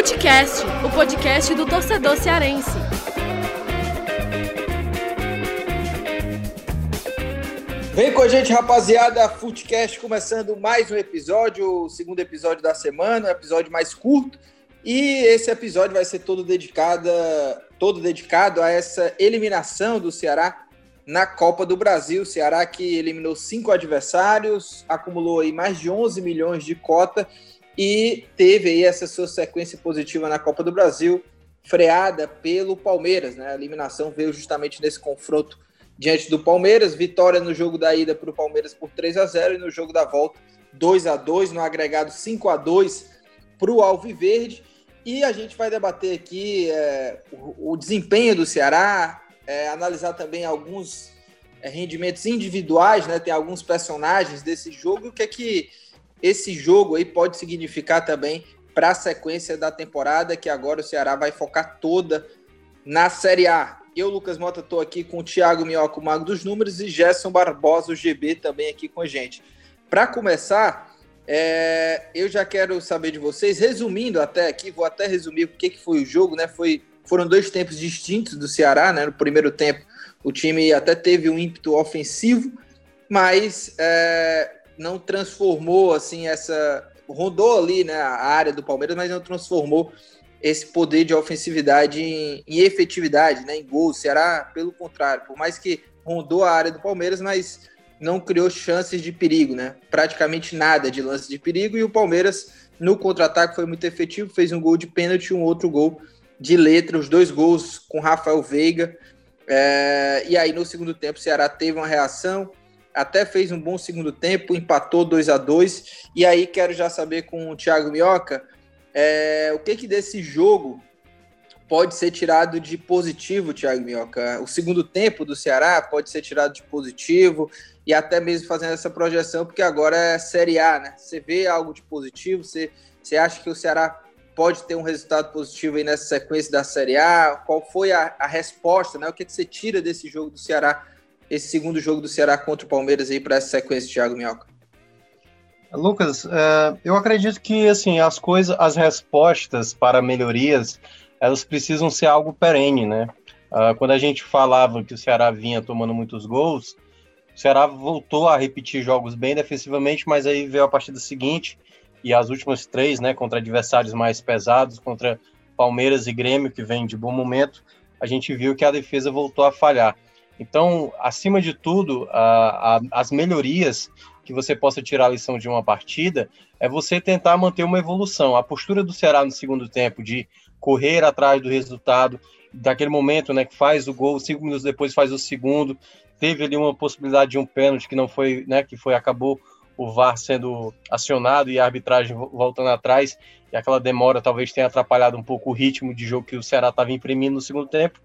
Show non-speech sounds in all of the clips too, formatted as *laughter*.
Futecast, o podcast do torcedor cearense. Vem com a gente, rapaziada. Futecast começando mais um episódio, o segundo episódio da semana, episódio mais curto. E esse episódio vai ser todo dedicado, todo dedicado a essa eliminação do Ceará na Copa do Brasil. Ceará que eliminou cinco adversários, acumulou aí mais de 11 milhões de cota e teve aí essa sua sequência positiva na Copa do Brasil, freada pelo Palmeiras. Né? A eliminação veio justamente nesse confronto diante do Palmeiras. Vitória no jogo da ida para o Palmeiras por 3 a 0 e no jogo da volta 2 a 2 no agregado 5 a 2 para o Alviverde. E a gente vai debater aqui é, o, o, desempenho do Ceará, é, analisar também alguns é, rendimentos individuais, né? Tem alguns personagens desse jogo, o que é que esse jogo aí pode significar também para a sequência da temporada, que agora o Ceará vai focar toda na Série A. Eu, Lucas Mota, estou aqui com o Thiago Minhoca, o Mago dos Números, e Gerson Barbosa, o GB, também aqui com a gente. Para começar, é, eu já quero saber de vocês, resumindo até aqui, vou até resumir o que, que foi o jogo, né? Foi foram dois tempos distintos do Ceará, né? No primeiro tempo, o time até teve um ímpeto ofensivo, mas é, não transformou assim essa rondou ali, né, a área do Palmeiras, mas não transformou esse poder de ofensividade em, em efetividade, né, em gol. O Ceará, pelo contrário, por mais que rondou a área do Palmeiras, mas não criou chances de perigo, né? Praticamente nada de lance de perigo e o Palmeiras no contra-ataque foi muito efetivo, fez um gol de pênalti um outro gol de letra, os dois gols com Rafael Veiga. É, e aí no segundo tempo o Ceará teve uma reação, até fez um bom segundo tempo, empatou 2 a 2 E aí quero já saber com o Thiago Minhoca é, o que que desse jogo pode ser tirado de positivo, Thiago Minhoca? O segundo tempo do Ceará pode ser tirado de positivo e até mesmo fazendo essa projeção, porque agora é Série A, né? Você vê algo de positivo, você, você acha que o Ceará pode ter um resultado positivo aí nessa sequência da Série A? Qual foi a, a resposta, né? O que, que você tira desse jogo do Ceará, esse segundo jogo do Ceará contra o Palmeiras aí para essa sequência, Thiago Minhoca? Lucas, é, eu acredito que assim as coisas, as respostas para melhorias, elas precisam ser algo perene, né? Uh, quando a gente falava que o Ceará vinha tomando muitos gols, o Ceará voltou a repetir jogos bem defensivamente, mas aí veio a partida seguinte e as últimas três, né, contra adversários mais pesados, contra Palmeiras e Grêmio, que vem de bom momento, a gente viu que a defesa voltou a falhar. Então, acima de tudo, a, a, as melhorias que você possa tirar a lição de uma partida é você tentar manter uma evolução. A postura do Ceará no segundo tempo de correr atrás do resultado, daquele momento, né, que faz o gol, cinco minutos depois faz o segundo, teve ali uma possibilidade de um pênalti que não foi, né, que foi acabou o VAR sendo acionado e a arbitragem voltando atrás, e aquela demora talvez tenha atrapalhado um pouco o ritmo de jogo que o Ceará estava imprimindo no segundo tempo.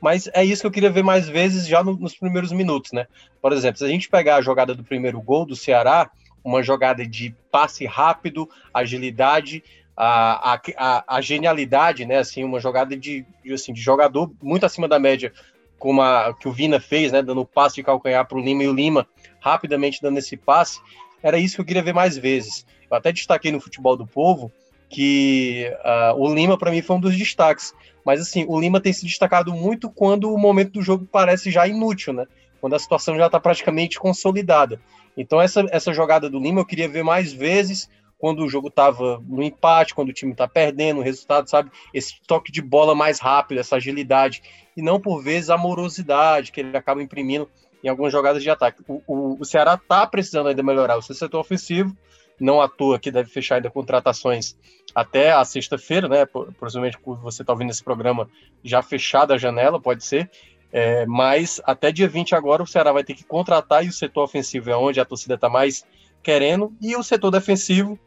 Mas é isso que eu queria ver mais vezes já no, nos primeiros minutos, né? Por exemplo, se a gente pegar a jogada do primeiro gol do Ceará, uma jogada de passe rápido, agilidade, a, a, a, genialidade, né? Assim, uma jogada de, assim, de jogador muito acima da média, como a que o Vina fez, né? Dando passe de calcanhar para o Lima e o Lima rapidamente dando esse passe era isso que eu queria ver mais vezes. Eu até destaquei no Futebol do Povo que uh, o Lima, para mim, foi um dos destaques. Mas, assim, o Lima tem se destacado muito quando o momento do jogo parece já inútil, né? Quando a situação já está praticamente consolidada. Então, essa, essa jogada do Lima eu queria ver mais vezes quando o jogo estava no empate, quando o time está perdendo o resultado, sabe? Esse toque de bola mais rápido, essa agilidade. E não, por vezes, a morosidade que ele acaba imprimindo em algumas jogadas de ataque. O, o, o Ceará está precisando ainda melhorar o seu setor ofensivo, não à toa que deve fechar ainda contratações até a sexta-feira, né? Possivelmente por você está ouvindo esse programa já fechada a janela, pode ser. É, mas até dia 20 agora o Ceará vai ter que contratar e o setor ofensivo é onde a torcida está mais querendo, e o setor defensivo,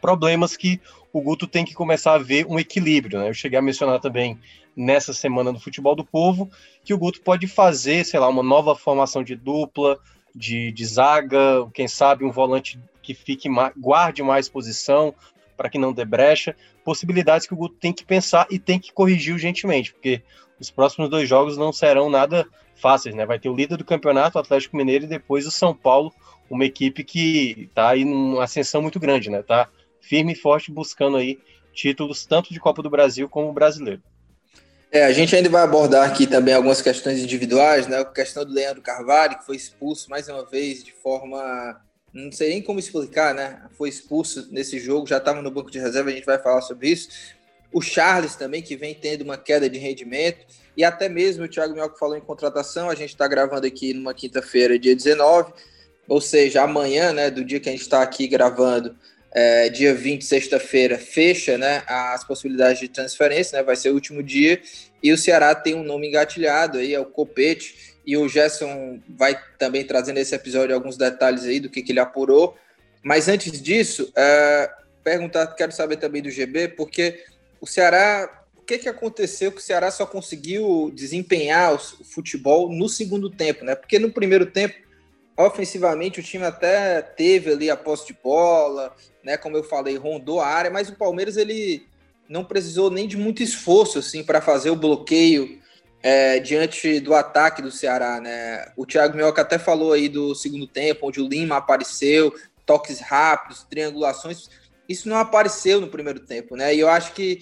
problemas que o Guto tem que começar a ver um equilíbrio. Né? Eu cheguei a mencionar também nessa semana do Futebol do Povo que o Guto pode fazer, sei lá, uma nova formação de dupla, de, de zaga, quem sabe um volante que fique guarde mais posição para que não dê brecha, possibilidades que o Guto tem que pensar e tem que corrigir urgentemente, porque os próximos dois jogos não serão nada fáceis, né? Vai ter o líder do campeonato, o Atlético Mineiro, e depois o São Paulo, uma equipe que está aí numa ascensão muito grande, né? Tá firme e forte buscando aí títulos tanto de Copa do Brasil como brasileiro. É, a gente ainda vai abordar aqui também algumas questões individuais, né? A questão do Leandro Carvalho, que foi expulso mais uma vez de forma. Não sei nem como explicar, né? Foi expulso nesse jogo, já estava no banco de reserva, a gente vai falar sobre isso. O Charles também, que vem tendo uma queda de rendimento. E até mesmo o Thiago Mioca falou em contratação. A gente está gravando aqui numa quinta-feira, dia 19, ou seja, amanhã, né, do dia que a gente está aqui gravando, é, dia 20, sexta-feira, fecha né, as possibilidades de transferência, né, vai ser o último dia, e o Ceará tem um nome engatilhado aí, é o Copete, e o Gerson vai também trazendo esse episódio alguns detalhes aí do que, que ele apurou. Mas antes disso, é, perguntar, quero saber também do GB, porque o Ceará, o que, que aconteceu que o Ceará só conseguiu desempenhar o futebol no segundo tempo, né? Porque no primeiro tempo Ofensivamente, o time até teve ali a posse de bola, né? Como eu falei, rondou a área, mas o Palmeiras ele não precisou nem de muito esforço assim para fazer o bloqueio é, diante do ataque do Ceará, né? O Thiago Mioca até falou aí do segundo tempo, onde o Lima apareceu, toques rápidos, triangulações. Isso não apareceu no primeiro tempo, né? E eu acho que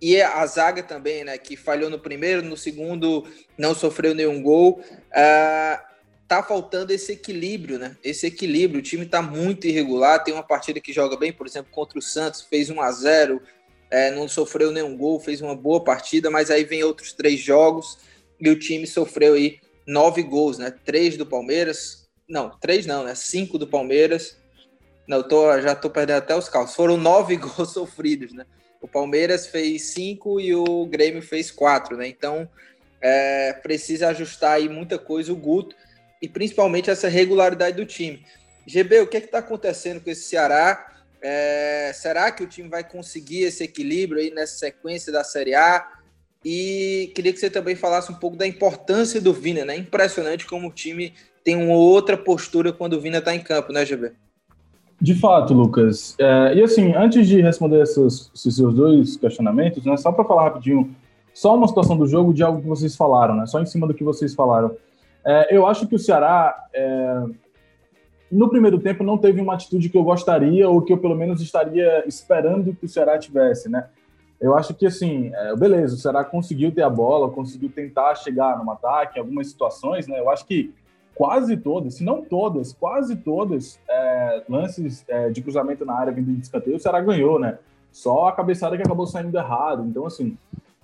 e a zaga também, né? Que falhou no primeiro, no segundo não sofreu nenhum gol. Uh, tá faltando esse equilíbrio, né? Esse equilíbrio. O time tá muito irregular. Tem uma partida que joga bem, por exemplo, contra o Santos, fez 1 a 0 é, não sofreu nenhum gol, fez uma boa partida, mas aí vem outros três jogos e o time sofreu aí nove gols, né? Três do Palmeiras. Não, três não, né? Cinco do Palmeiras. Não, tô, já tô perdendo até os calços. Foram nove *laughs* gols sofridos, né? O Palmeiras fez cinco e o Grêmio fez quatro, né? Então é, precisa ajustar aí muita coisa. O Guto e principalmente essa regularidade do time. GB, o que é está acontecendo com esse Ceará? É, será que o time vai conseguir esse equilíbrio aí nessa sequência da Série A? E queria que você também falasse um pouco da importância do Vina, né? Impressionante como o time tem uma outra postura quando o Vina está em campo, né, GB? De fato, Lucas. É, e assim, antes de responder esses, esses seus dois questionamentos, né, só para falar rapidinho, só uma situação do jogo de algo que vocês falaram, né? Só em cima do que vocês falaram. É, eu acho que o Ceará, é, no primeiro tempo, não teve uma atitude que eu gostaria ou que eu, pelo menos, estaria esperando que o Ceará tivesse, né? Eu acho que, assim, é, beleza, o Ceará conseguiu ter a bola, conseguiu tentar chegar no ataque em algumas situações, né? Eu acho que quase todas, se não todas, quase todas, é, lances é, de cruzamento na área vindo de escanteio, o Ceará ganhou, né? Só a cabeçada que acabou saindo errado. Então, assim,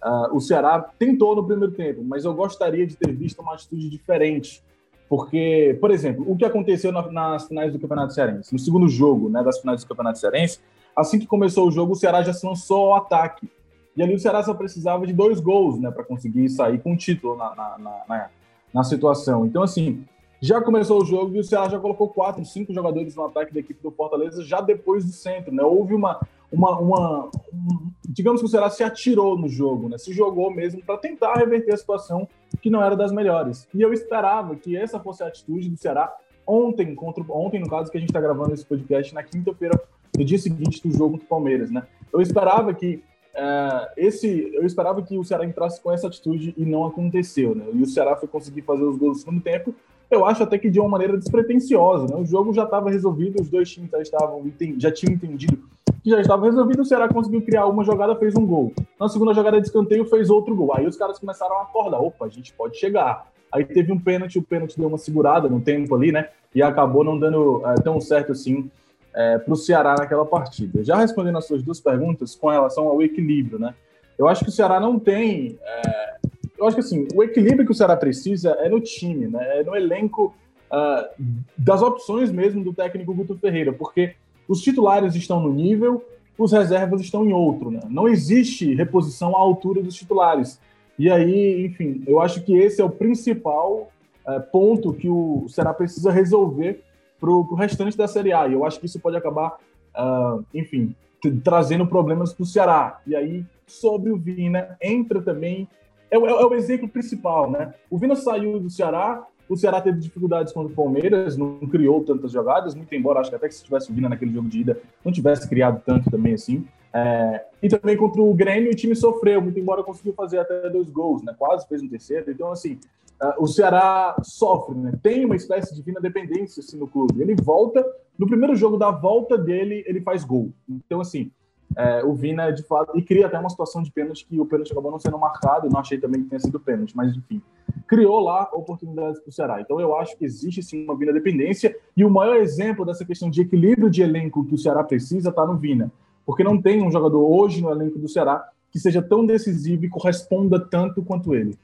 Uh, o Ceará tentou no primeiro tempo, mas eu gostaria de ter visto uma atitude diferente. Porque, por exemplo, o que aconteceu na, nas finais do Campeonato Cearense, no segundo jogo né, das finais do Campeonato Cearense, assim que começou o jogo, o Ceará já se lançou ao ataque. E ali o Ceará só precisava de dois gols né, para conseguir sair com o título na, na, na, na situação. Então, assim, já começou o jogo e o Ceará já colocou quatro, cinco jogadores no ataque da equipe do Fortaleza já depois do centro, né? Houve uma, uma, uma um, digamos que o Ceará se atirou no jogo, né? Se jogou mesmo para tentar reverter a situação que não era das melhores. E eu esperava que essa fosse a atitude do Ceará ontem contra ontem no caso que a gente está gravando esse podcast na quinta-feira, no dia seguinte do jogo contra o Palmeiras, né? Eu esperava que uh, esse, eu esperava que o Ceará entrasse com essa atitude e não aconteceu, né? E o Ceará foi conseguir fazer os gols no segundo tempo eu acho até que de uma maneira despretensiosa. Né? O jogo já estava resolvido, os dois times já, estavam, já tinham entendido que já estava resolvido. O Ceará conseguiu criar uma jogada, fez um gol. Na segunda jogada de escanteio, fez outro gol. Aí os caras começaram a acordar: opa, a gente pode chegar. Aí teve um pênalti, o pênalti deu uma segurada no tempo ali, né? E acabou não dando é, tão certo assim é, para o Ceará naquela partida. Já respondendo as suas duas perguntas com relação ao equilíbrio, né? Eu acho que o Ceará não tem. É, eu acho que assim, o equilíbrio que o Ceará precisa é no time, né? É no elenco uh, das opções mesmo do técnico Guto Ferreira, porque os titulares estão no nível, os reservas estão em outro, né? Não existe reposição à altura dos titulares. E aí, enfim, eu acho que esse é o principal uh, ponto que o Ceará precisa resolver para o restante da Série A. E eu acho que isso pode acabar, uh, enfim, trazendo problemas para o Ceará. E aí, sobre o Vina, entra também é, é, é, o exemplo principal, né? O Vina saiu do Ceará, o Ceará teve dificuldades contra o Palmeiras, não criou tantas jogadas, muito embora acho que até que se tivesse o Vina naquele jogo de ida, não tivesse criado tanto também assim. É, e também contra o Grêmio, o time sofreu, muito embora conseguiu fazer até dois gols, né? Quase fez um terceiro. Então, assim, uh, o Ceará sofre, né? Tem uma espécie de Vina dependência assim, no clube. Ele volta, no primeiro jogo da volta dele, ele faz gol. Então, assim, é, o Vina, de fato, e cria até uma situação de pênalti que o pênalti acabou não sendo marcado, não achei também que tenha sido pênalti, mas enfim, criou lá oportunidades para o Ceará. Então eu acho que existe sim uma Vina dependência, e o maior exemplo dessa questão de equilíbrio de elenco que o Ceará precisa está no Vina, porque não tem um jogador hoje no elenco do Ceará que seja tão decisivo e corresponda tanto quanto ele.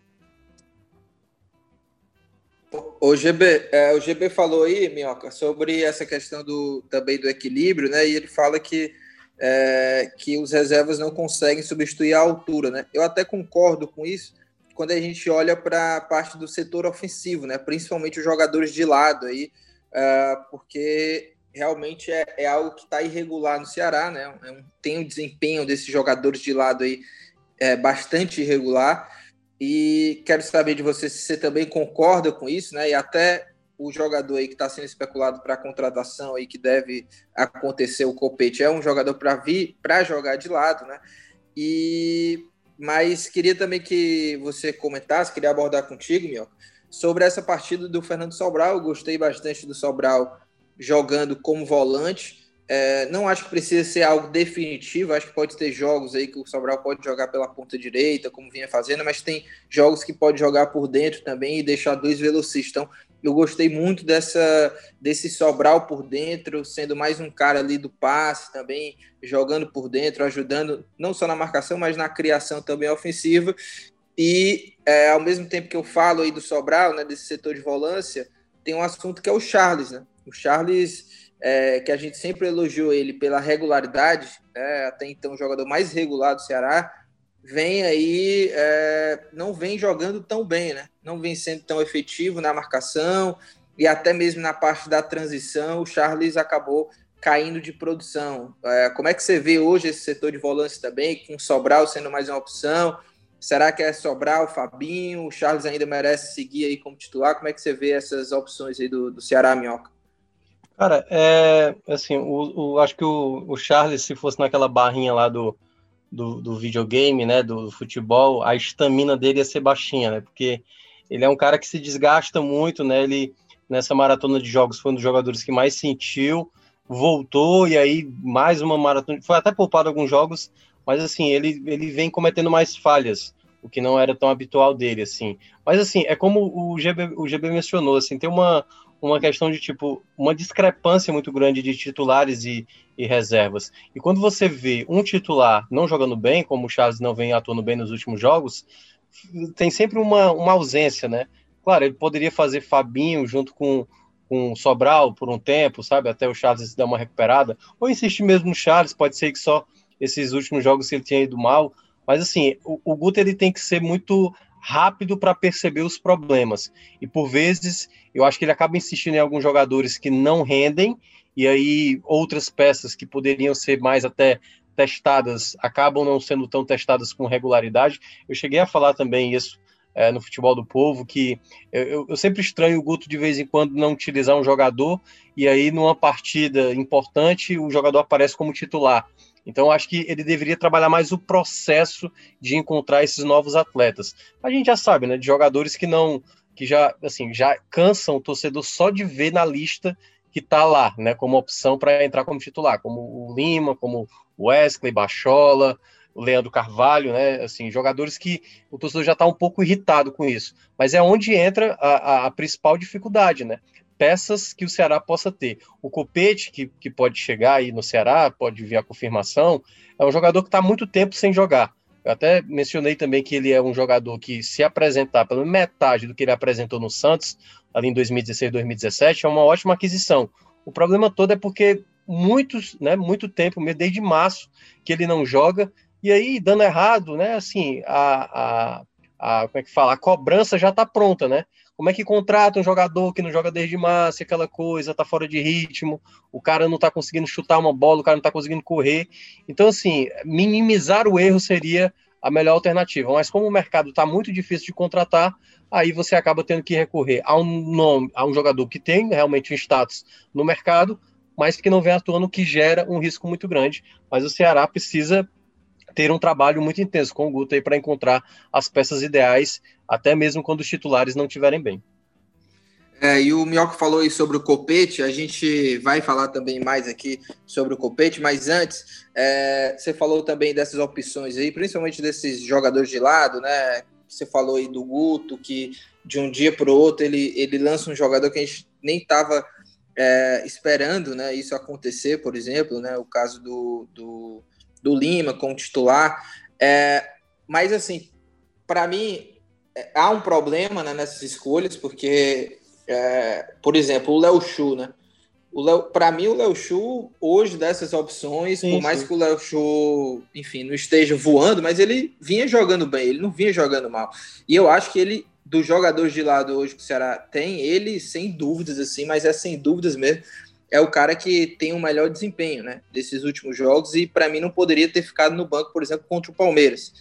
O GB, é, o GB falou aí, Minhoca, sobre essa questão do, também do equilíbrio, né? E ele fala que, é, que os reservas não conseguem substituir a altura, né? Eu até concordo com isso quando a gente olha para a parte do setor ofensivo, né? Principalmente os jogadores de lado aí, é, porque realmente é, é algo que está irregular no Ceará, né? É um, tem um desempenho desses jogadores de lado aí é, bastante irregular. E quero saber de você se você também concorda com isso, né? E até o jogador aí que está sendo especulado para contratação aí que deve acontecer o Copete é um jogador para vir para jogar de lado, né? E mas queria também que você comentasse, queria abordar contigo, meu, sobre essa partida do Fernando Sobral. Eu gostei bastante do Sobral jogando como volante. É, não acho que precisa ser algo definitivo, acho que pode ter jogos aí que o Sobral pode jogar pela ponta direita, como vinha fazendo, mas tem jogos que pode jogar por dentro também e deixar dois velocistas. Então, eu gostei muito dessa desse Sobral por dentro, sendo mais um cara ali do passe também, jogando por dentro, ajudando não só na marcação, mas na criação também ofensiva. E é, ao mesmo tempo que eu falo aí do Sobral, né, desse setor de volância, tem um assunto que é o Charles, né? O Charles é, que a gente sempre elogiou ele pela regularidade, né, até então o jogador mais regular do Ceará, vem aí, é, não vem jogando tão bem, né? Não vem sendo tão efetivo na marcação e até mesmo na parte da transição, o Charles acabou caindo de produção. É, como é que você vê hoje esse setor de volância também, com Sobral sendo mais uma opção? Será que é Sobral, Fabinho? O Charles ainda merece seguir aí como titular? Como é que você vê essas opções aí do, do Ceará, Minhoca? Cara, é assim, o, o, acho que o, o Charles, se fosse naquela barrinha lá do, do, do videogame, né, do, futebol, a estamina dele ia ser baixinha, né, porque ele é um cara que se desgasta muito, né, ele nessa maratona de jogos foi um dos jogadores que mais sentiu, voltou e aí mais uma maratona, foi até poupado alguns jogos, mas assim, ele, ele vem cometendo mais falhas, o que não era tão habitual dele, assim. Mas assim, é como o GB, o GB mencionou, assim, tem uma, uma questão de tipo uma discrepância muito grande de titulares e, e, reservas. E quando você vê um titular não jogando bem, como o Charles não vem atuando bem nos últimos jogos, tem sempre uma, uma ausência, né? Claro, ele poderia fazer Fabinho junto com, com Sobral por um tempo, sabe? Até o Charles dar uma recuperada. Ou insiste mesmo no Charles, pode ser que só esses últimos jogos ele tenha ido mal. Mas assim, o, o ele tem que ser muito rápido para perceber os problemas. E por vezes eu acho que ele acaba insistindo em alguns jogadores que não rendem, e aí outras peças que poderiam ser mais até testadas acabam não sendo tão testadas com regularidade. Eu cheguei a falar também isso é, no futebol do povo, que eu, eu, sempre estranho o Guto de vez em quando não utilizar um jogador, e aí numa partida importante o jogador aparece como titular. Então, acho que ele deveria trabalhar mais o processo de encontrar esses novos atletas. A gente já sabe, né, de jogadores que não, que já, assim, já cansam o torcedor só de ver na lista que está lá, né, como opção para entrar como titular, como o Lima, como o Wesley, Bachola, o Leandro Carvalho, né, assim, jogadores que o torcedor já está um pouco irritado com isso. Mas é onde entra a, a, a principal dificuldade, né? Peças que o Ceará possa ter. O Copete, que, que pode chegar aí no Ceará, pode vir a confirmação, é um jogador que está muito tempo sem jogar. Eu até mencionei também que ele é um jogador que, se apresentar pela metade do que ele apresentou no Santos, ali em 2016, 2017, é uma ótima aquisição. O problema todo é porque muitos, né, muito tempo, desde março, que ele não joga, e aí, dando errado, né, assim, a, a, a como é que fala, a cobrança já está pronta, né? Como é que contrata um jogador que não joga desde março, aquela coisa, tá fora de ritmo, o cara não tá conseguindo chutar uma bola, o cara não tá conseguindo correr. Então, assim, minimizar o erro seria a melhor alternativa. Mas como o mercado está muito difícil de contratar, aí você acaba tendo que recorrer a um nome, a um jogador que tem realmente um status no mercado, mas que não vem atuando, que gera um risco muito grande. Mas o Ceará precisa ter um trabalho muito intenso com o Guto aí para encontrar as peças ideais, até mesmo quando os titulares não estiverem bem. É, e o Minhoca falou aí sobre o Copete, a gente vai falar também mais aqui sobre o Copete, mas antes, é, você falou também dessas opções aí, principalmente desses jogadores de lado, né? Você falou aí do Guto, que de um dia para o outro ele, ele lança um jogador que a gente nem estava é, esperando né, isso acontecer, por exemplo, né, o caso do, do, do Lima como titular. É, mas, assim, para mim, é, há um problema né, nessas escolhas, porque é, por exemplo, o Léo Chu, né? Para mim, o Léo Chu, hoje, dessas opções, sim, por mais sim. que o Léo Chu, enfim, não esteja voando, mas ele vinha jogando bem, ele não vinha jogando mal. E eu acho que ele, dos jogadores de lado hoje que o Ceará tem, ele, sem dúvidas, assim, mas é sem dúvidas mesmo, é o cara que tem o melhor desempenho, né? Desses últimos jogos, e para mim não poderia ter ficado no banco, por exemplo, contra o Palmeiras.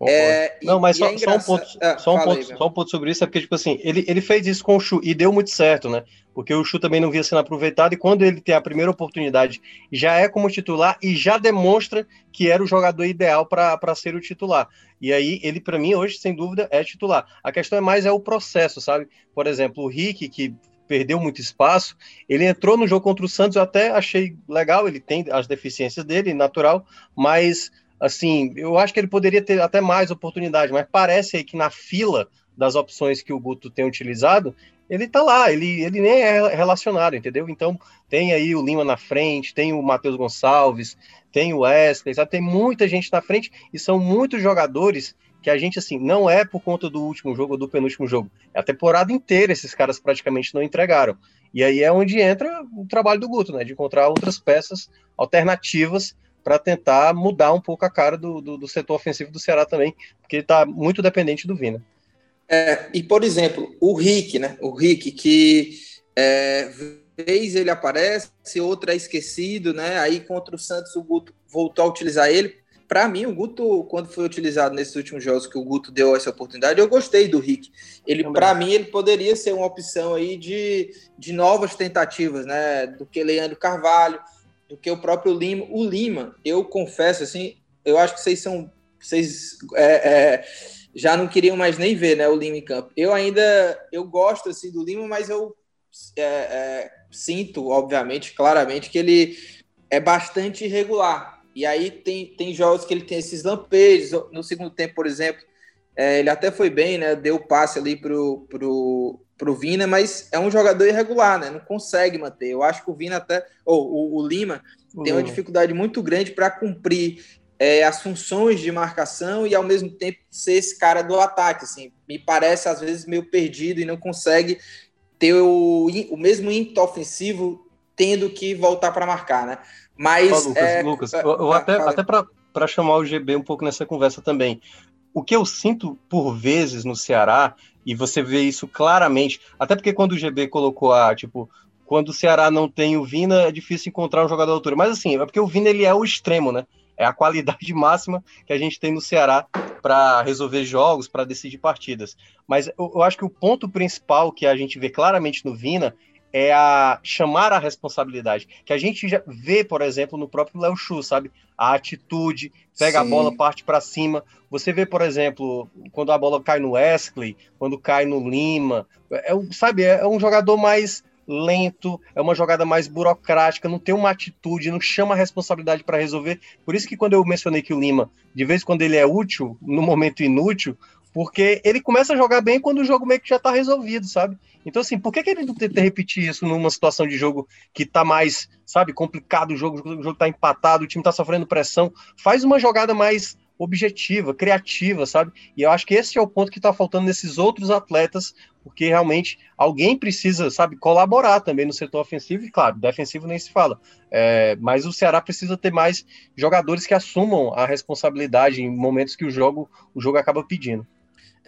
É, não, mas só, é só, um ponto, ah, só, um ponto, aí, só um ponto sobre isso, é porque, tipo assim, ele, ele fez isso com o Chu e deu muito certo, né? Porque o Chu também não via sendo aproveitado, e quando ele tem a primeira oportunidade, já é como titular e já demonstra que era o jogador ideal para ser o titular. E aí, ele, para mim, hoje, sem dúvida, é titular. A questão é mais é o processo, sabe? Por exemplo, o Rick, que perdeu muito espaço, ele entrou no jogo contra o Santos, eu até achei legal, ele tem as deficiências dele, natural, mas assim, eu acho que ele poderia ter até mais oportunidade, mas parece aí que na fila das opções que o Guto tem utilizado, ele tá lá, ele, ele nem é relacionado, entendeu? Então, tem aí o Lima na frente, tem o Matheus Gonçalves, tem o Wesley, sabe? Tem muita gente na frente e são muitos jogadores que a gente, assim, não é por conta do último jogo ou do penúltimo jogo. É a temporada inteira esses caras praticamente não entregaram. E aí é onde entra o trabalho do Guto, né? De encontrar outras peças alternativas para tentar mudar um pouco a cara do, do, do, setor ofensivo do Ceará também, porque ele está muito dependente do Vina. É, e, por exemplo, o Rick, né? O Rick, que é, vez ele aparece, outra é esquecido, né? Aí contra o Santos o Guto voltou a utilizar ele. Para mim, o Guto, quando foi utilizado nesses últimos jogos que o Guto deu essa oportunidade, eu gostei do Rick. Ele, para mim, ele poderia ser uma opção aí de, de novas tentativas, né? Do que Leandro Carvalho do que o próprio Lima. O Lima, eu confesso, assim, eu acho que vocês são. Vocês é, é, já não queriam mais nem ver né, o Lima em campo. Eu ainda eu gosto assim, do Lima, mas eu é, é, sinto, obviamente, claramente, que ele é bastante irregular. E aí tem, tem jogos que ele tem esses lampejos. No segundo tempo, por exemplo, é, ele até foi bem, né? Deu passe ali pro, pro, pro Vina, mas é um jogador irregular, né? Não consegue manter. Eu acho que o Vina até, ou o, o Lima, uhum. tem uma dificuldade muito grande para cumprir é, as funções de marcação e ao mesmo tempo ser esse cara do ataque. Assim, me parece às vezes meio perdido e não consegue ter o, o mesmo ímpeto ofensivo tendo que voltar para marcar, né? Mas Lucas, é, Lucas, eu, eu até, até para chamar o GB um pouco nessa conversa também. O que eu sinto por vezes no Ceará e você vê isso claramente, até porque quando o GB colocou a, tipo, quando o Ceará não tem o Vina, é difícil encontrar um jogador à altura. Mas assim, é porque o Vina ele é o extremo, né? É a qualidade *laughs* máxima que a gente tem no Ceará para resolver jogos, para decidir partidas. Mas eu, eu, acho que o ponto principal que a gente vê claramente no Vina é a chamar a responsabilidade, que a gente já vê, por exemplo, no próprio Léo Chu, sabe? A atitude, pega Sim. a bola, parte para cima. Você vê, por exemplo, quando a bola cai no Wesley, quando cai no Lima, é, sabe, é um jogador mais lento, é uma jogada mais burocrática, não tem uma atitude, não chama a responsabilidade para resolver. Por isso que quando eu mencionei que o Lima, de vez em quando ele é útil, no momento inútil, porque ele começa a jogar bem quando o jogo meio que já tá resolvido, sabe? Então, assim, por que, que ele não tenta repetir isso numa situação de jogo que tá mais, sabe, complicado o jogo, o jogo tá empatado, o time tá sofrendo pressão? Faz uma jogada mais objetiva, criativa, sabe? E eu acho que esse é o ponto que tá faltando nesses outros atletas, porque realmente alguém precisa, sabe, colaborar também no setor ofensivo e, claro, defensivo nem se fala. É, mas o Ceará precisa ter mais jogadores que assumam a responsabilidade em momentos que o jogo, o jogo acaba pedindo.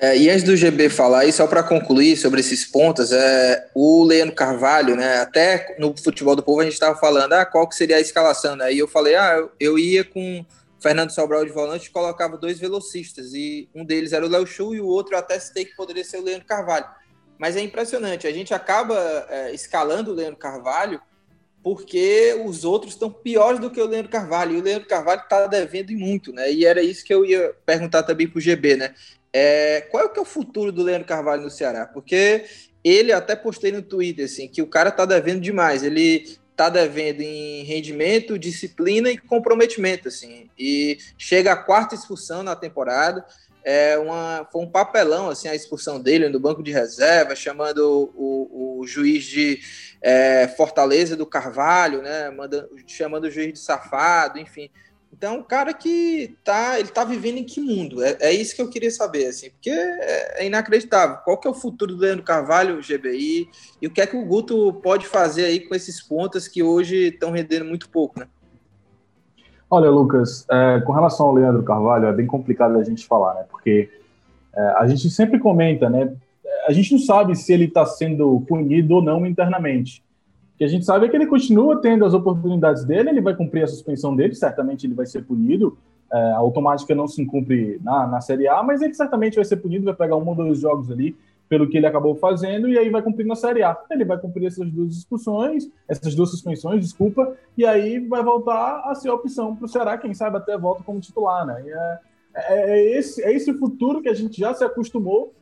É, e antes do GB falar, e só para concluir sobre esses pontos, é, o Leandro Carvalho, né, até no futebol do povo a gente estava falando, ah, qual que seria a escalação, né? E eu falei, ah, eu, eu ia com Fernando Sobral de volante e colocava dois velocistas, e um deles era o Léo Chu e o outro eu até citei que poderia ser o Leandro Carvalho. Mas é impressionante, a gente acaba é, escalando o Leandro Carvalho porque os outros estão piores do que o Leandro Carvalho, e o Leandro Carvalho está devendo muito, né? E era isso que eu ia perguntar também para o GB, né? É, qual é o que é o futuro do Leandro Carvalho no Ceará? Porque ele até postei no Twitter, assim, que o cara tá devendo demais. Ele tá devendo em rendimento, disciplina e comprometimento, assim. E chega a quarta expulsão na temporada. É uma, foi um papelão, assim, a expulsão dele no banco de reserva, chamando o, o juiz de é, Fortaleza do Carvalho, né? Manda, chamando o juiz de safado, enfim. Então, cara que tá, ele tá vivendo em que mundo? É, é isso que eu queria saber, assim, porque é, é, inacreditável. Qual que é o futuro do Leandro Carvalho, GBI, e o que é que o Guto pode fazer aí com esses pontas que hoje estão rendendo muito pouco, né? Olha, Lucas, é, com relação ao Leandro Carvalho, é bem complicado a gente falar, né? Porque é, a gente sempre comenta, né? A gente não sabe se ele está sendo punido ou não internamente que a gente sabe é que ele continua tendo as oportunidades dele, ele vai cumprir a suspensão dele, certamente ele vai ser punido. É, a automática não se cumpre na, na Série A, mas ele certamente vai ser punido, vai pegar um ou dois jogos ali pelo que ele acabou fazendo e aí vai cumprir na Série A. Ele vai cumprir essas duas expulsões, essas duas suspensões, desculpa, e aí vai voltar a ser a opção para o Ceará, quem sabe até volta como titular, né? É, é, é, esse, é esse futuro que a gente já se acostumou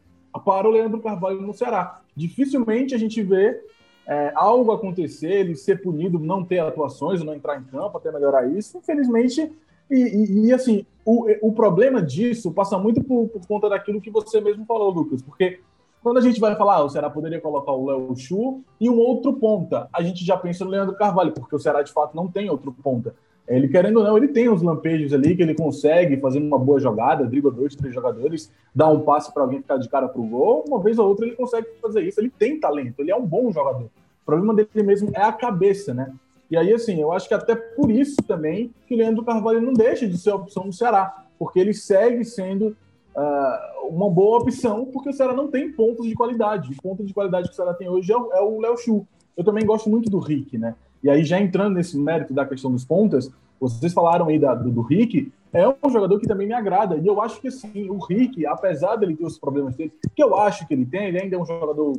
para o Leandro Carvalho no Ceará. Dificilmente a gente vê é, algo acontecer, ele ser punido, não ter atuações, não entrar em campo, até melhorar isso, infelizmente. E, e, e assim, o, o problema disso passa muito por, por, conta daquilo que você mesmo falou, Lucas, porque quando a gente vai falar, ah, o Ceará poderia colocar o Léo Chu e um outro ponta, a gente já pensa no Leandro Carvalho, porque o Ceará de fato não tem outro ponta. Ele, querendo ou não, ele tem os lampejos ali que ele consegue, fazendo uma boa jogada, dribla dois, três jogadores, dá um passe para alguém ficar de cara para o gol, uma vez ou outra ele consegue fazer isso. Ele tem talento, ele é um bom jogador. O problema dele mesmo é a cabeça, né? E aí, assim, eu acho que até por isso também que o Leandro Carvalho não deixa de ser a opção do Ceará, porque ele segue sendo uh, uma boa opção, porque o Ceará não tem pontos de qualidade. O ponto de qualidade que o Ceará tem hoje é o Léo Chu. Eu também gosto muito do Rick, né? E aí, já entrando nesse mérito da questão dos pontas, vocês falaram aí da, do, do, Rick, é um jogador que também me agrada. E eu acho que, sim, o Rick, apesar dele ter os problemas dele, que eu acho que ele tem, ele ainda é um jogador,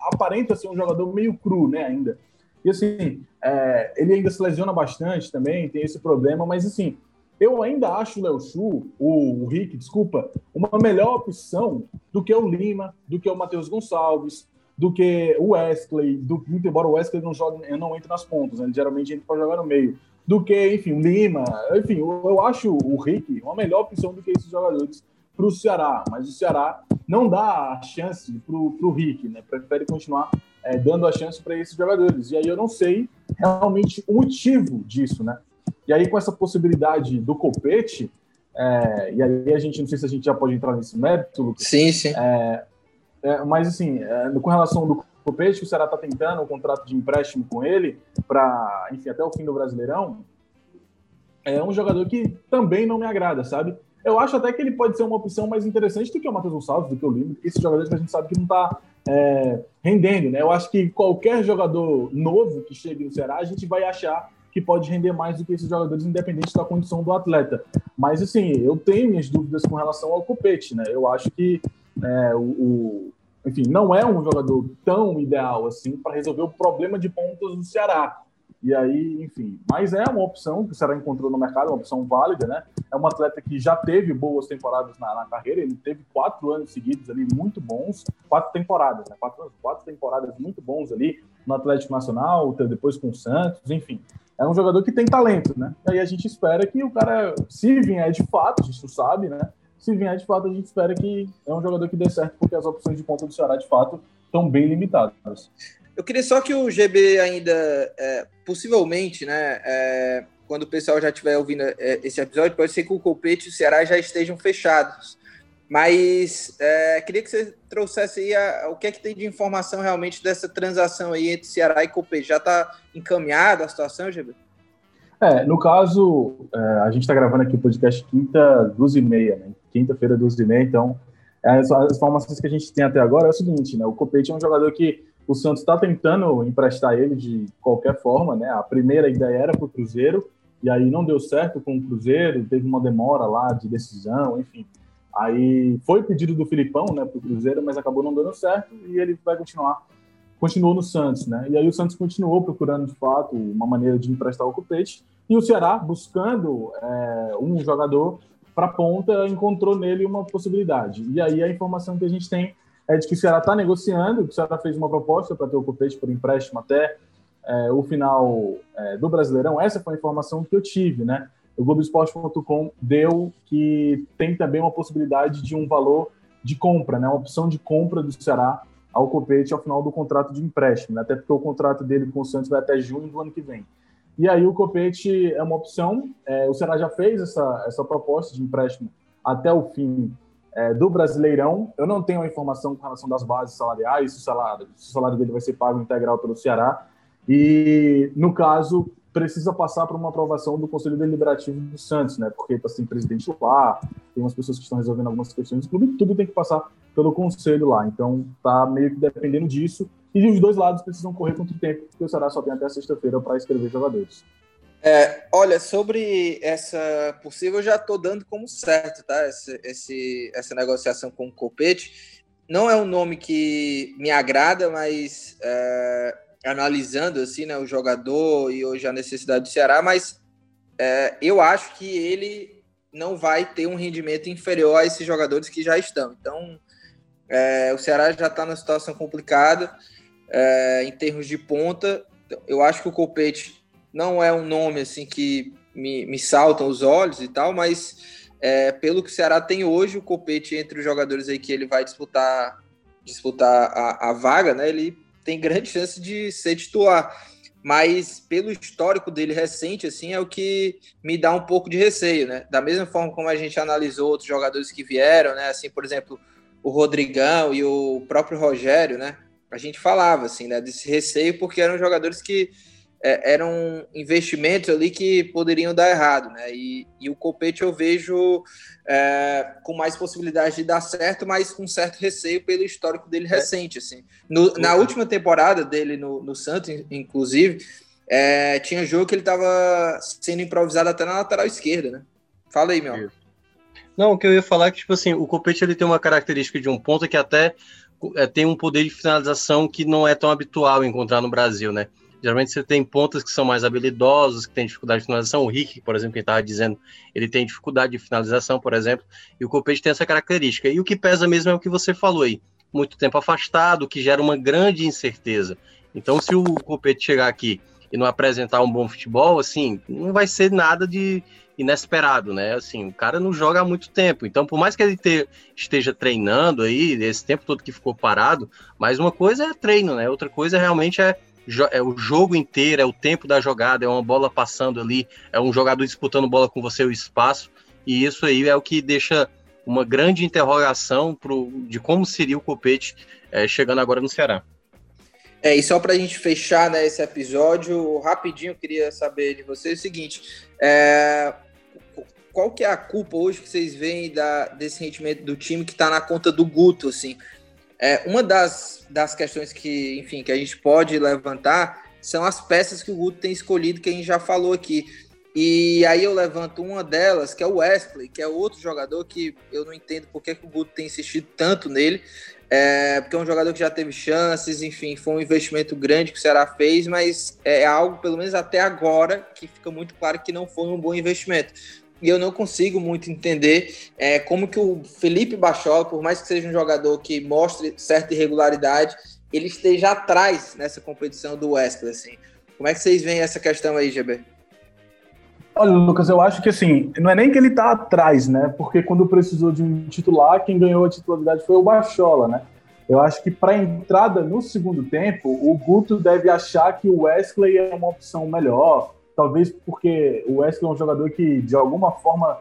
aparenta ser um jogador meio cru, né, ainda. E, assim, é, ele ainda se lesiona bastante também, tem esse problema, mas, assim, eu ainda acho o Léo Chu, o, o Rick, desculpa, uma melhor opção do que o Lima, do que o Matheus Gonçalves, do que o Wesley, do, embora o Wesley não jogue, não entre nas pontas, né? ele geralmente entra para jogar no meio, do que, enfim, o Lima, enfim, eu, eu acho o Rick uma melhor opção do que esses jogadores para o Ceará, mas o Ceará não dá a chance para o Rick, né? Prefere continuar é, dando a chance para esses jogadores. E aí eu não sei realmente o motivo disso, né? E aí com essa possibilidade do copete, é, e aí a gente não sei se a gente já pode entrar nesse mérito, Lucas. Sim, sim. É, é, mas, assim, é, com relação do Copete, que o Ceará está tentando um contrato de empréstimo com ele, para, enfim, até o fim do Brasileirão, é um jogador que também não me agrada, sabe? Eu acho até que ele pode ser uma opção mais interessante do que o Matheus Gonçalves, do que o Lima, esses jogadores que a gente sabe que não está é, rendendo, né? Eu acho que qualquer jogador novo que chegue no Ceará, a gente vai achar que pode render mais do que esses jogadores, independente da condição do atleta. Mas, assim, eu tenho minhas dúvidas com relação ao Copete, né? Eu acho que é, o, o, enfim, não é um jogador tão ideal assim para resolver o problema de pontos do Ceará. E aí, enfim, mas é uma opção que o Ceará encontrou no mercado, uma opção válida, né? É um atleta que já teve boas temporadas na, na carreira, ele teve quatro anos seguidos ali muito bons, quatro temporadas, né? Quatro, quatro temporadas muito bons ali no Atlético Nacional, depois com o Santos, enfim. É um jogador que tem talento, né? E aí a gente espera que o cara, se vier de fato, a gente sabe, né? Se vier de fato, a gente espera que é um jogador que dê certo, porque as opções de ponta do Ceará, de fato, estão bem limitadas. Eu queria só que o GB ainda, é, possivelmente, né, é, quando o pessoal já estiver ouvindo é, esse episódio, pode ser que o Copete e o Ceará já estejam fechados. Mas é, queria que você trouxesse aí a, o que é que tem de informação realmente dessa transação aí entre Ceará e Copete. Já está encaminhada a situação, GB? É, no caso, é, a gente está gravando aqui o podcast quinta, duas e meia, né? Quinta-feira, duas e meia, então as, as informações que a gente tem até agora é o seguinte, né? O Copete é um jogador que o Santos está tentando emprestar ele de qualquer forma, né? A primeira ideia era para o Cruzeiro, e aí não deu certo com o Cruzeiro, teve uma demora lá de decisão, enfim. Aí foi pedido do Filipão, né, para o Cruzeiro, mas acabou não dando certo e ele vai continuar continuou no Santos, né? E aí o Santos continuou procurando, de fato, uma maneira de emprestar o Copete. E o Ceará, buscando é, um jogador para ponta, encontrou nele uma possibilidade. E aí a informação que a gente tem é de que o Ceará está negociando, o Ceará fez uma proposta para ter o Copete por empréstimo até é, o final é, do Brasileirão. Essa foi a informação que eu tive, né? O Globoesporte.com deu que tem também uma possibilidade de um valor de compra, né? Uma opção de compra do Ceará ao Copete ao final do contrato de empréstimo, né? até porque o contrato dele com o Santos vai até junho do ano que vem. E aí o Copete é uma opção. É, o Ceará já fez essa, essa proposta de empréstimo até o fim é, do Brasileirão. Eu não tenho a informação com relação das bases salariais, se o salário, se o salário dele vai ser pago integral pelo Ceará. E, no caso, precisa passar por uma aprovação do Conselho Deliberativo do Santos, né? Porque está sem presidente lá, tem umas pessoas que estão resolvendo algumas questões do clube, tudo tem que passar pelo conselho lá. Então, tá meio que dependendo disso. E os dois lados precisam correr contra o tempo, porque o Ceará só tem até sexta-feira para escrever jogadores. É, olha, sobre essa possível, eu já estou dando como certo, tá? Essa, esse, essa negociação com o Copete. Não é um nome que me agrada, mas é, analisando assim, né, o jogador e hoje a necessidade do Ceará, mas é, eu acho que ele não vai ter um rendimento inferior a esses jogadores que já estão. Então, é, o Ceará já está numa situação complicada é, em termos de ponta. Eu acho que o Copete não é um nome assim que me, me saltam os olhos e tal, mas é, pelo que o Ceará tem hoje, o Copete entre os jogadores aí que ele vai disputar disputar a, a vaga, né? Ele tem grande chance de ser titular. Mas pelo histórico dele recente, assim, é o que me dá um pouco de receio, né? Da mesma forma como a gente analisou outros jogadores que vieram, né? Assim, por exemplo, o Rodrigão e o próprio Rogério, né? A gente falava, assim, né? Desse receio, porque eram jogadores que é, eram investimentos ali que poderiam dar errado, né? E, e o Copete eu vejo é, com mais possibilidade de dar certo, mas com certo receio pelo histórico dele é. recente, assim. No, na última temporada dele no, no Santos, inclusive, é, tinha jogo que ele estava sendo improvisado até na lateral esquerda, né? Fala aí, meu. Não, o que eu ia falar é que, tipo assim, o Copete ele tem uma característica de um ponto que até tem um poder de finalização que não é tão habitual encontrar no Brasil, né? Geralmente você tem pontas que são mais habilidosos, que têm dificuldade de finalização. O Rick, por exemplo, que estava dizendo, ele tem dificuldade de finalização, por exemplo, e o Copete tem essa característica. E o que pesa mesmo é o que você falou aí. Muito tempo afastado, que gera uma grande incerteza. Então, se o Copete chegar aqui e não apresentar um bom futebol, assim, não vai ser nada de inesperado, né? Assim, o cara não joga há muito tempo. Então, por mais que ele te, esteja treinando aí, esse tempo todo que ficou parado, mas uma coisa é treino, né? Outra coisa realmente é é o jogo inteiro, é o tempo da jogada, é uma bola passando ali, é um jogador disputando bola com você o espaço, e isso aí é o que deixa uma grande interrogação pro, de como seria o Copete é, chegando agora no Ceará. É, e só para a gente fechar né, esse episódio, rapidinho eu queria saber de vocês o seguinte: é, qual que é a culpa hoje que vocês veem da, desse rendimento do time que está na conta do Guto? Assim? É, uma das, das questões que, enfim, que a gente pode levantar são as peças que o Guto tem escolhido, que a gente já falou aqui. E aí eu levanto uma delas, que é o Wesley, que é outro jogador que eu não entendo por que, que o Guto tem insistido tanto nele, é, porque é um jogador que já teve chances, enfim, foi um investimento grande que o Ceará fez, mas é algo, pelo menos até agora, que fica muito claro que não foi um bom investimento e eu não consigo muito entender é, como que o Felipe Bachola, por mais que seja um jogador que mostre certa irregularidade, ele esteja atrás nessa competição do Wesley, assim. Como é que vocês veem essa questão aí, GB? Olha, Lucas, eu acho que assim, não é nem que ele tá atrás, né? Porque quando precisou de um titular, quem ganhou a titularidade foi o Bachola, né? Eu acho que para entrada no segundo tempo, o Guto deve achar que o Wesley é uma opção melhor, talvez porque o Wesley é um jogador que, de alguma forma,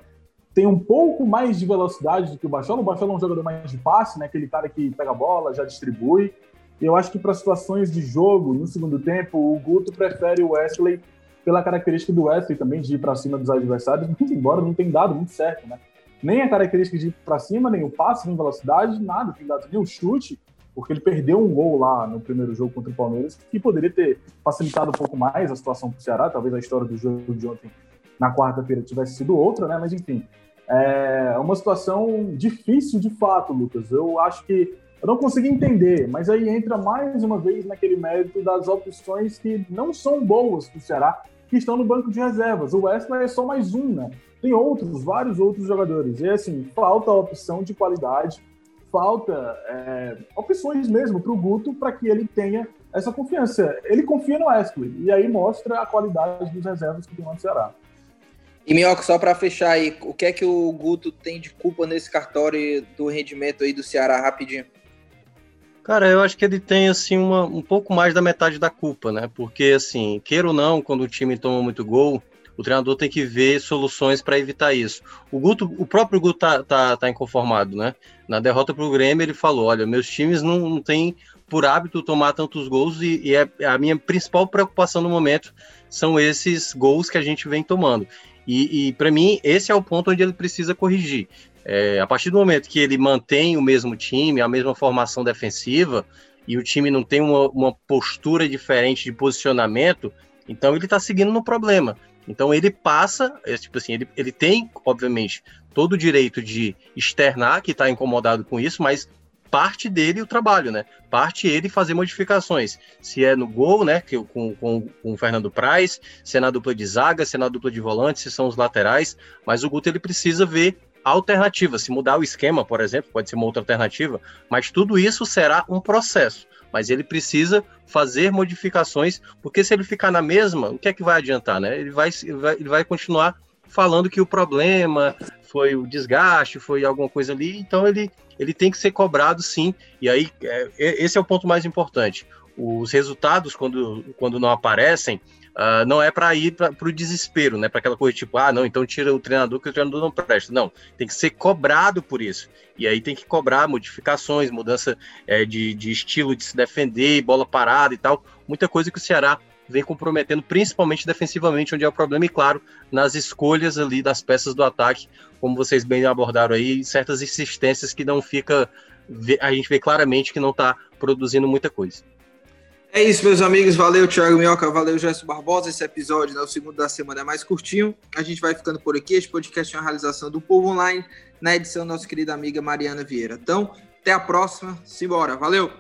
tem um pouco mais de velocidade do que o Bachola. O Bachola é um jogador mais de passe, né? aquele cara que pega a bola, já distribui. Eu acho que para situações de jogo, no segundo tempo, o Guto prefere o Wesley pela característica do Wesley também de ir para cima dos adversários, embora não tenha dado muito certo, né? Nem a característica de ir para cima, nem o passe, nem velocidade, nada tem dado, nem o chute porque ele perdeu um gol lá no primeiro jogo contra o Palmeiras, que poderia ter facilitado um pouco mais a situação para o Ceará. Talvez a história do jogo de ontem, na quarta-feira, tivesse sido outra, né? Mas enfim, é uma situação difícil de fato, Lucas. Eu acho que eu não consegui entender, mas aí entra mais uma vez naquele mérito das opções que não são boas para o Ceará, que estão no banco de reservas. O Wesley é só mais um, né? Tem outros, vários outros jogadores. E assim, falta opção de qualidade falta é, opções mesmo para o Guto para que ele tenha essa confiança. Ele confia no Wesley e aí mostra a qualidade dos reservas que tem lá no Ceará. E Minhoca, só para fechar aí, o que é que o Guto tem de culpa nesse cartório do rendimento aí do Ceará rapidinho? Cara, eu acho que ele tem assim uma, um pouco mais da metade da culpa, né? Porque assim, queira ou não, quando o time toma muito gol, o treinador tem que ver soluções para evitar isso. O Guto, o próprio Guto tá, tá, tá inconformado, né? Na derrota para o Grêmio, ele falou: olha, meus times não, não têm por hábito tomar tantos gols e, e é a minha principal preocupação no momento são esses gols que a gente vem tomando. E, e para mim, esse é o ponto onde ele precisa corrigir. É, a partir do momento que ele mantém o mesmo time, a mesma formação defensiva, e o time não tem uma, uma postura diferente de posicionamento, então ele está seguindo no problema. Então ele passa, é, tipo assim, ele, ele tem, obviamente, todo o direito de externar que está incomodado com isso, mas parte dele o trabalho, né? Parte ele fazer modificações. Se é no gol, né? Que, com, com, com o Fernando Praz, se é na dupla de zaga, se é na dupla de volante, se são os laterais. Mas o Guto ele precisa ver alternativa. Se mudar o esquema, por exemplo, pode ser uma outra alternativa, mas tudo isso será um processo. Mas ele precisa fazer modificações, porque se ele ficar na mesma, o que é que vai adiantar, né? Ele vai, ele vai continuar falando que o problema foi o desgaste, foi alguma coisa ali, então ele, ele tem que ser cobrado sim. E aí, é, esse é o ponto mais importante. Os resultados, quando, quando não aparecem, Uh, não é para ir para o desespero, né? Para aquela coisa tipo, ah, não, então tira o treinador que o treinador não presta. Não, tem que ser cobrado por isso. E aí tem que cobrar modificações, mudança é, de, de estilo de se defender, bola parada e tal. Muita coisa que o Ceará vem comprometendo, principalmente defensivamente, onde é o problema, e claro, nas escolhas ali das peças do ataque, como vocês bem abordaram aí, certas insistências que não fica. A gente vê claramente que não está produzindo muita coisa. É isso, meus amigos. Valeu, Thiago Minhoca. Valeu, Gerson Barbosa. Esse episódio, né, o segundo da semana, é mais curtinho. A gente vai ficando por aqui. Este podcast é uma realização do Povo Online, na edição nossa querida amiga Mariana Vieira. Então, até a próxima. Simbora. Valeu!